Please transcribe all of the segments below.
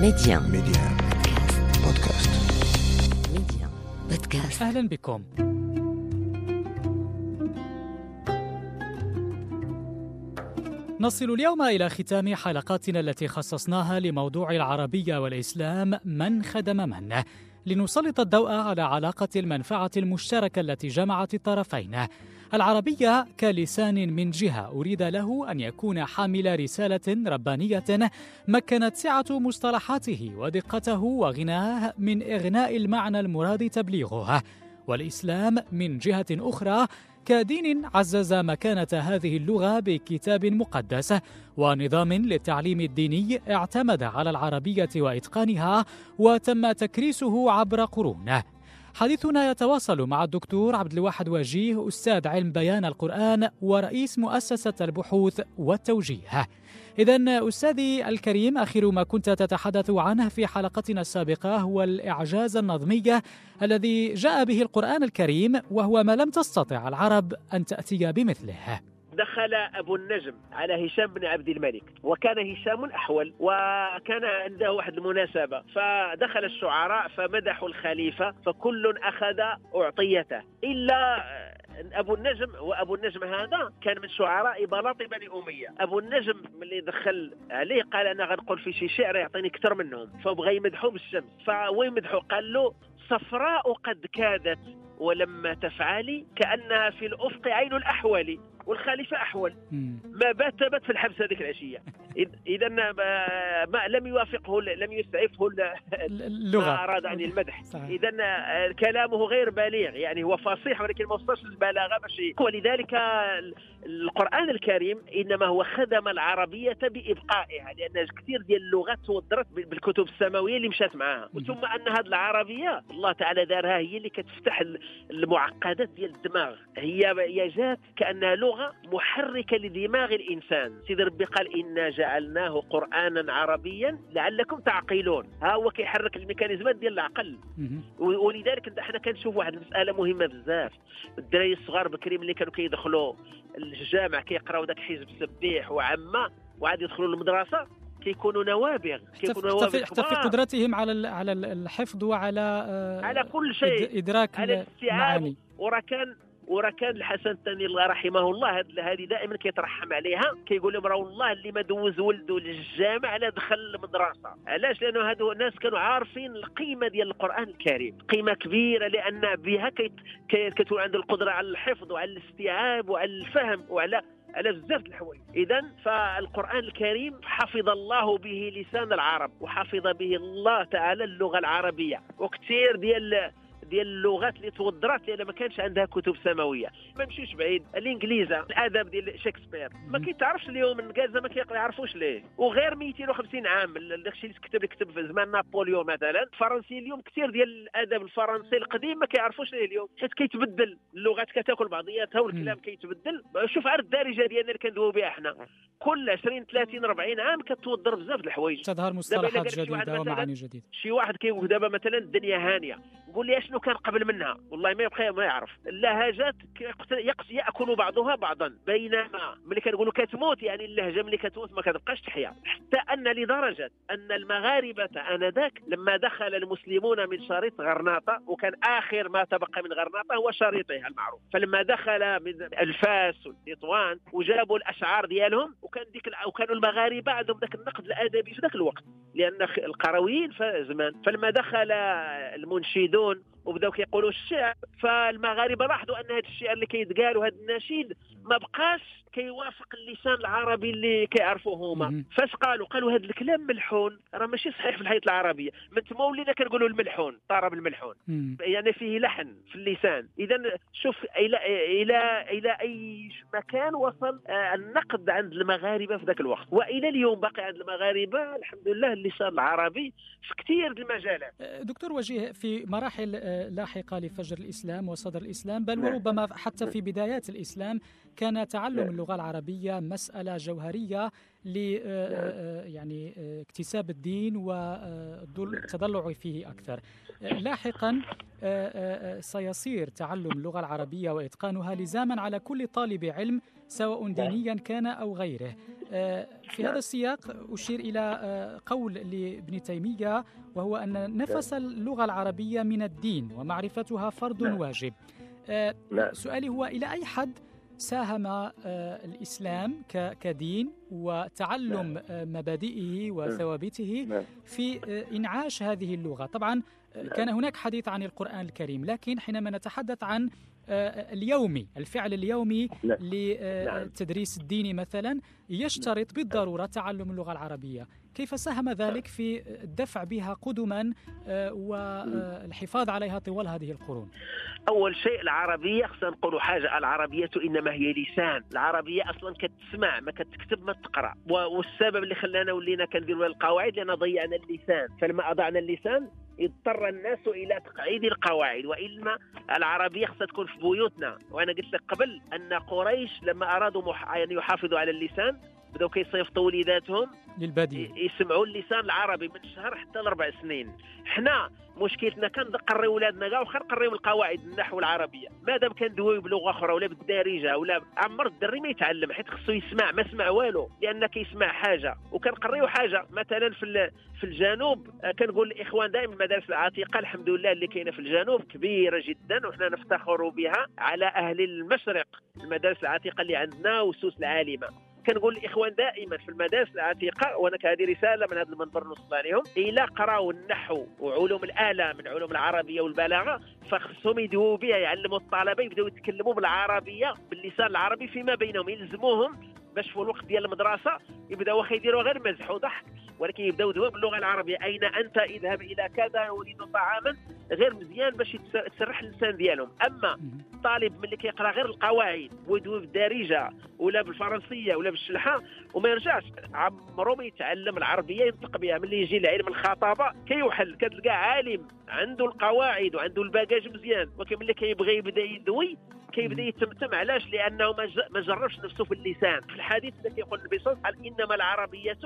ميديان ميديان بودكاست ميديان بودكاست أهلا بكم. نصل اليوم إلى ختام حلقاتنا التي خصصناها لموضوع العربية والإسلام من خدم من؟ لنسلط الضوء على علاقة المنفعة المشتركة التي جمعت الطرفين. العربية كلسان من جهة أريد له أن يكون حامل رسالة ربانية مكنت سعة مصطلحاته ودقته وغناه من إغناء المعنى المراد تبليغه. والإسلام من جهة أخرى كدين عزز مكانة هذه اللغة بكتاب مقدس ونظام للتعليم الديني اعتمد على العربية وإتقانها وتم تكريسه عبر قرون. حديثنا يتواصل مع الدكتور عبد الواحد وجيه أستاذ علم بيان القرآن ورئيس مؤسسة البحوث والتوجيه. إذا أستاذي الكريم آخر ما كنت تتحدث عنه في حلقتنا السابقة هو الإعجاز النظمي الذي جاء به القرآن الكريم وهو ما لم تستطع العرب أن تأتي بمثله. دخل أبو النجم على هشام بن عبد الملك. وكان هشام أحول وكان عنده واحد المناسبة. فدخل الشعراء فمدحوا الخليفة فكل أخذ أعطيته. إلا أبو النجم وأبو النجم هذا كان من شعراء بلاط بني أمية. أبو النجم ملي دخل عليه قال أنا غنقول في شي شعر يعطيني أكثر منهم. فبغى يمدحه بالشمس. فوين مدحه قال له صفراء قد كادت ولما تفعلي كأنها في الأفق عين الأحول. والخليفة أحول. ما بات ثبت في الحبس هذيك العشية. اذا ما, لم يوافقه لم يسعفه اللغة ما أراد عن المدح. اذا كلامه غير بليغ يعني هو فصيح ولكن ما وصلش للبلاغه باش ولذلك القرآن الكريم إنما هو خدم العربية بإبقائها لأن كثير ديال اللغات توضرت بالكتب السماوية اللي مشات معها ثم أن هذه العربية الله تعالى دارها هي اللي كتفتح المعقدات ديال الدماغ. هي جات كأنها لغة محركة لدماغ الإنسان. سيدي ربي قال أنا جعلناه قرآنا عربيا لعلكم تعقلون. ها هو كيحرك الميكانيزمات ديال العقل. ولذلك إحنا كنشوف واحد المسألة مهمة بزاف. الدراري الصغار بكري ملي كانوا كيدخلوا الجامع كيقراو داك حزب السبيح وعما وعاد يدخلوا للمدرسه كيكونوا نوابغ كيكونوا نوابغ حتى في قدرتهم على على الحفظ وعلى آه على كل شيء. إدراك على الاستيعاب. وراه كان وراه كان الحسن الثاني الله رحمه الله هذه دائما كيترحم عليها كيقول لهم راه والله اللي ما دوز ولده للجامع لا دخل المدرسة. علاش؟ لأنه هادو الناس كانوا عارفين القيمة ديال القرآن الكريم. قيمة كبيرة لأن بها كتكون عنده القدرة على الحفظ وعلى الاستيعاب وعلى الفهم وعلى على بزاف الحوايج. اذا فالقرآن الكريم حفظ الله به لسان العرب وحفظ به الله تعالى اللغة العربية. وكثير ديال ديال اللغات اللي توضرات لأن ما كانش عندها كتب سماوية. ما نمشيوش بعيد. الإنجليزة الأدب ديال شكسبير. ما كيتعرفش اليوم النقازه ما كيعرفوش ليه. وغير 250 عام داكشي اللي كتب كتب في زمان نابليون مثلا. الفرنسي اليوم كثير ديال الأدب الفرنسي القديم ما كيعرفوش ليه اليوم. حيت كيتبدل. اللغات كتاكل بعضياتها والكلام كيتبدل. شوف عاد الدارجة ديالنا اللي كندويو بها إحنا كل 20 30 40 عام كتوضر بزاف د الحوايج. تظهر مصطلحات جديده ومعاني جديده شي واحد كيقول دابا مثلا الدنيا هانية. قول لي أشنو كان قبل منها. والله ما يبقى ما يعرف. اللهجات يأكل بعضها بعضا. بينما ملي كنقولوا كتموت يعني اللهجة ملي كتموت ما كتبقاش تحيا حتى أن لدرجة أن المغاربة آنذاك لما دخل المسلمون من شريط غرناطة وكان آخر ما تبقى من غرناطة هو شريطها المعروف. فلما دخل من الفاس والتطوان وجابوا الأشعار ديالهم وكان ديك وكانوا المغاربة عندهم ذاك النقد الأدبي في ذاك الوقت. لأن القرويين في زمان فلما دخل المنشدون وبداو كيقولوا الشعر فالمغاربة لاحظوا أن هذا الشعر اللي كيتقال وهذا النشيد ما بقاش كيوافق اللسان العربي اللي كيعرفوه هما فاش قالوا؟ قالوا هذا الكلام ملحون. راه ماشي صحيح في الحياة العربية. من تما ولينا كنقولوا الملحون طرب الملحون. يعني فيه لحن في اللسان. اذا شوف إلى إلى إلى أي مكان وصل النقد عند المغاربة في ذاك الوقت. وإلى اليوم باقي عند المغاربة الحمد لله اللسان العربي في كثير المجالات. دكتور وجيه في مراحل لاحقة لفجر الإسلام وصدر الإسلام بل وربما حتى في بدايات الإسلام كان تعلم اللغة العربية مسألة جوهرية ل يعني اكتساب الدين والتضلع فيه أكثر. لاحقا سيصير تعلم اللغة العربية وإتقانها لزاما على كل طالب علم سواء دينيا كان أو غيره. آه، في هذا السياق أشير إلى آه، قول لابن تيمية وهو أن نفس اللغة العربية من الدين ومعرفتها فرض واجب. سؤالي هو إلى أي حد ساهم الإسلام كدين وتعلم مبادئه وثوابته في إنعاش هذه اللغة. طبعا كان هناك حديث عن القرآن الكريم لكن حينما نتحدث عن آه، اليومي الفعل اليومي نعم. للتدريس الديني مثلا يشترط بالضرورة تعلم اللغة العربية. كيف ساهم ذلك في الدفع بها قدما آه، والحفاظ عليها طوال هذه القرون؟ أول شيء العربية خصنا نقولوا حاجة العربية إنما هي لسان. العربية أصلا كتسمع ما كتكتب ما تقرأ. والسبب اللي خلانا ولينا كنديروا القواعد لأن ضيعنا اللسان. فلما أضعنا اللسان اضطر الناس إلى تقعيد القواعد. والا العربية خصها تكون في بيوتنا. وأنا قلت لك قبل أن قريش لما أرادوا مح... يعني يحافظوا على اللسان بداو كيصيفطوا وليداتهم. للبادية. يسمعوا اللسان العربي من شهر حتى لأربع سنين. حنا مشكلتنا كنقريو ولادنا كاع واخا نقريو القواعد النحو العربية. مادام كندويو بلغة أخرى ولا بالدارجة ولا عمر الدري ما يتعلم حيت خصو يسمع ما سمع والو لأن كيسمع حاجة. وكنقريو حاجة مثلا في في الجنوب آه، كنقول الإخوان دائما المدارس العتيقة الحمد لله اللي كاينة في الجنوب كبيرة جدا وحنا نفتخر بها على أهل المشرق المدارس العتيقة اللي عندنا وسوس العالمة. كنقول الاخوان دائما في المدارس العتيقة وأنا هذه رسالة من هذا المنبر نوصل عليهم إلى قراوا النحو وعلوم الآلة من علوم العربية والبلاغة فخصهم يدووا بها يعلموا الطلبة يبداو يتكلموا بالعربية باللسان العربي فيما بينهم يلزموهم باش في الوقت ديال المدرسة يبداو واخا يديروا غير مزح وضحك ولكن يبداو يدووا باللغة العربية. أين أنت؟ اذهب إلى كذا اريد طعاما. غير مزيان باش تسرح اللسان ديالهم. أما الطالب ملي كيقرأ غير القواعد ويدوي بالدارجه ولا بالفرنسية ولا بالشلحه وما يرجعش. عمرو ما يتعلم العربية ينطق بها. ملي يجي لعلم الخطابة كيوحل كتلقى عالم عنده القواعد وعنده الباجاج مزيان. ولكن ملي كيبغي يبدأ يدوي كيبدأ يتمتم. علاش؟ لأنه ما جربش نفسه في اللسان. في الحديث الذي يقول النبي صلى الله عليه وسلم إنما العربية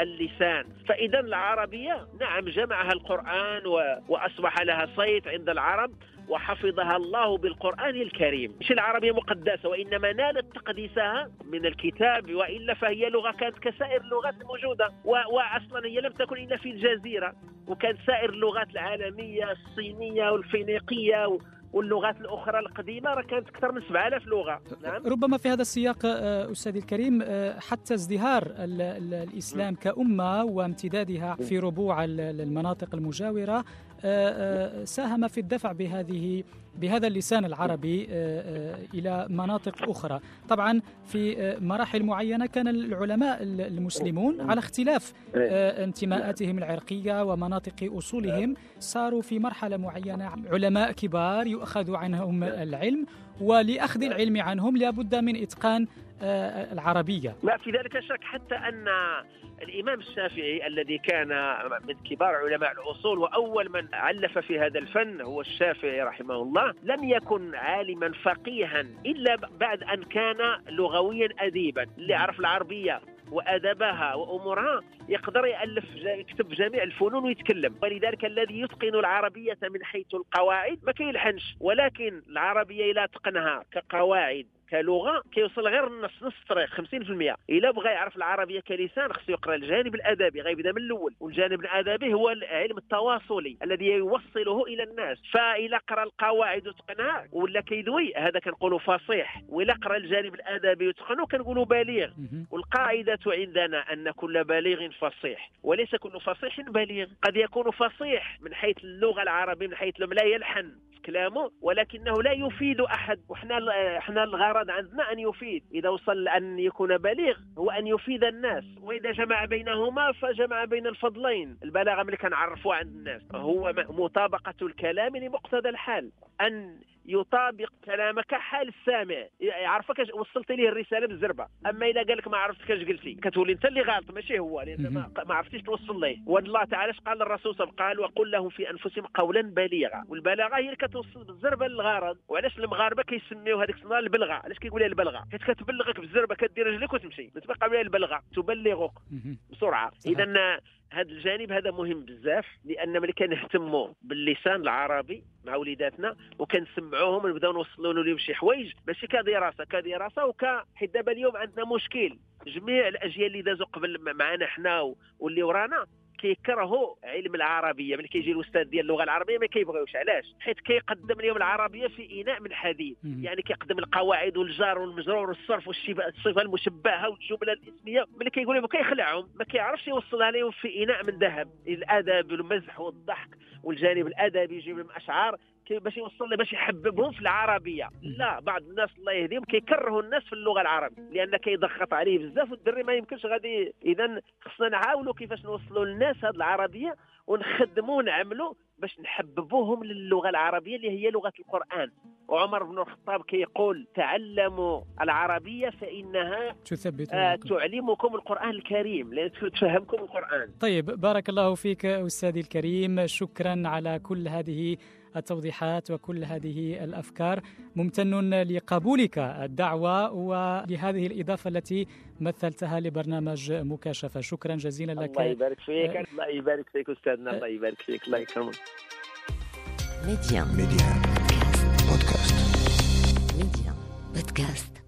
اللسان. فإذا العربية نعم جمعها القرآن وأصبح لها صيت عند العرب وحفظها الله بالقرآن الكريم. مش العربية مقدسة وإنما نالت تقديسها من الكتاب وإلا فهي لغة كانت كسائر اللغات الموجودة وأصلا هي لم تكن إلا في الجزيرة. وكانت سائر اللغات العالمية الصينية والفينيقية واللغات الأخرى القديمة راه كانت أكثر من 7000 لغة. نعم. ربما في هذا السياق آه، أستاذي الكريم آه، حتى ازدهار الإسلام كأمة وامتدادها في ربوع المناطق المجاورة آه، ساهم في الدفع بهذه بهذا اللسان العربي إلى مناطق أخرى. طبعا في مراحل معينة كان العلماء المسلمون على اختلاف انتماءاتهم العرقية ومناطق أصولهم صاروا في مرحلة معينة علماء كبار يؤخذ عنهم العلم ولأخذ العلم عنهم لابد من إتقان آه، العربية. لا في ذلك شك حتى أن الإمام الشافعي الذي كان من كبار علماء الأصول وأول من علف في هذا الفن هو الشافعي رحمه الله لم يكن عالما فقيها إلا بعد أن كان لغويا أديبا اللي عرف العربية وأدبها وأمورها يقدر يألف يكتب جميع الفنون ويتكلم. ولذلك الذي يتقن العربية من حيث القواعد ما كيلحنش ولكن العربية الا تقنها كقواعد كلغة كيوصل غير النص نص الطريق 50% إلا بغى يعرف العربية كلسان خصو يقرأ الجانب الأدبي غيبدأ من الأول. والجانب الأدبي هو العلم التواصلي الذي يوصله إلى الناس. فاذا قرأ القواعد وتقنها ولا كيدوي هذا كنقولوا فصيح. والا قرأ الجانب الأدبي وتقنه كنقولوا بليغ. والقاعدة عندنا أن كل بليغ فصيح وليس كل فصيح بليغ. قد يكون فصيح من حيث اللغة العربية من حيث لا يلحن. كلامه ولكنه لا يفيد أحد. وحنا إحنا الغرض عندنا أن يفيد. إذا وصل أن يكون بليغ هو أن يفيد الناس. وإذا جمع بينهما فجمع بين الفضلين. البلاغة ملي كنعرفوها عند الناس. هو مطابقة الكلام لمقتضى الحال. أن يطابق كلامك حال السامع. يعرفك وصلت ليه الرسالة بالزربة. أما اذا قال لك ما عرفتك اش قلتي. كتولي أنت اللي غلط ماشي هو. لأن ما, ما عرفتيش توصل ليه. والله تعالى قال الرسول صلى الله عليه وسلم؟ قال وقل لهم في أنفسهم قولا بليغا. والبلاغة هي اللي كتوصل بالزربة للغرض وعلاش المغاربة كيسميو هذيك الصناره البلغة. علاش كيقولوا البلغة؟ حيت كتبلغك بالزربة كدير رجلك وتمشي. تبقى البلغة. تبلغك. بسرعة. اذا هذا الجانب هذا مهم بزاف لأن ملي كنهتموا باللسان العربي مع وليداتنا وكنسمعوهم ونبداو نوصلوا لهم شي حوايج ماشي كدراسة كدراسة وك حيت دابا اليوم عندنا مشكل. جميع الأجيال اللي دازوا قبل معنا حنا واللي ورانا كيكرهوا علم العربية ملي كيجي الأستاذ ديال اللغة العربية ما كيبغيوش علاش؟ حيت كيقدم لهم العربية في إناء من حديد يعني كيقدم القواعد والجار والمجرور والصرف والصفه المشبهة والجملة الإسمية ملي كيقول لهم كيخلعهم ما كيعرفش يوصلها لهم في إناء من ذهب. الأدب والمزح والضحك والجانب الأدبي يجيب لهم أشعار باش يوصل باش يحببهم في العربية. لا بعض الناس الله يهديهم كيكرهوا الناس في اللغة العربية لأن كيضغط عليه بزاف والدري ما يمكنش غادي اذا خصنا نعاونوا كيفاش نوصلوا للناس هذه العربية ونخدموا ونعملوا باش نحببوهم للغة العربية اللي هي لغة القرآن. وعمر بن الخطاب كيقول تعلموا العربية فإنها تثبت آه تعلمكم القرآن الكريم لأن تفهمكم القرآن. طيب بارك الله فيك أستاذي الكريم. شكرا على كل هذه التوضيحات وكل هذه الأفكار. ممتن لقبولك الدعوة ولهذه الإضافة التي مثلتها لبرنامج مكاشفة. شكرا جزيلا لك. الله يبارك فيك. أه الله يبارك فيك أستاذنا. الله يبارك فيك. الله يكرمك. ميديان ميديان بودكاست.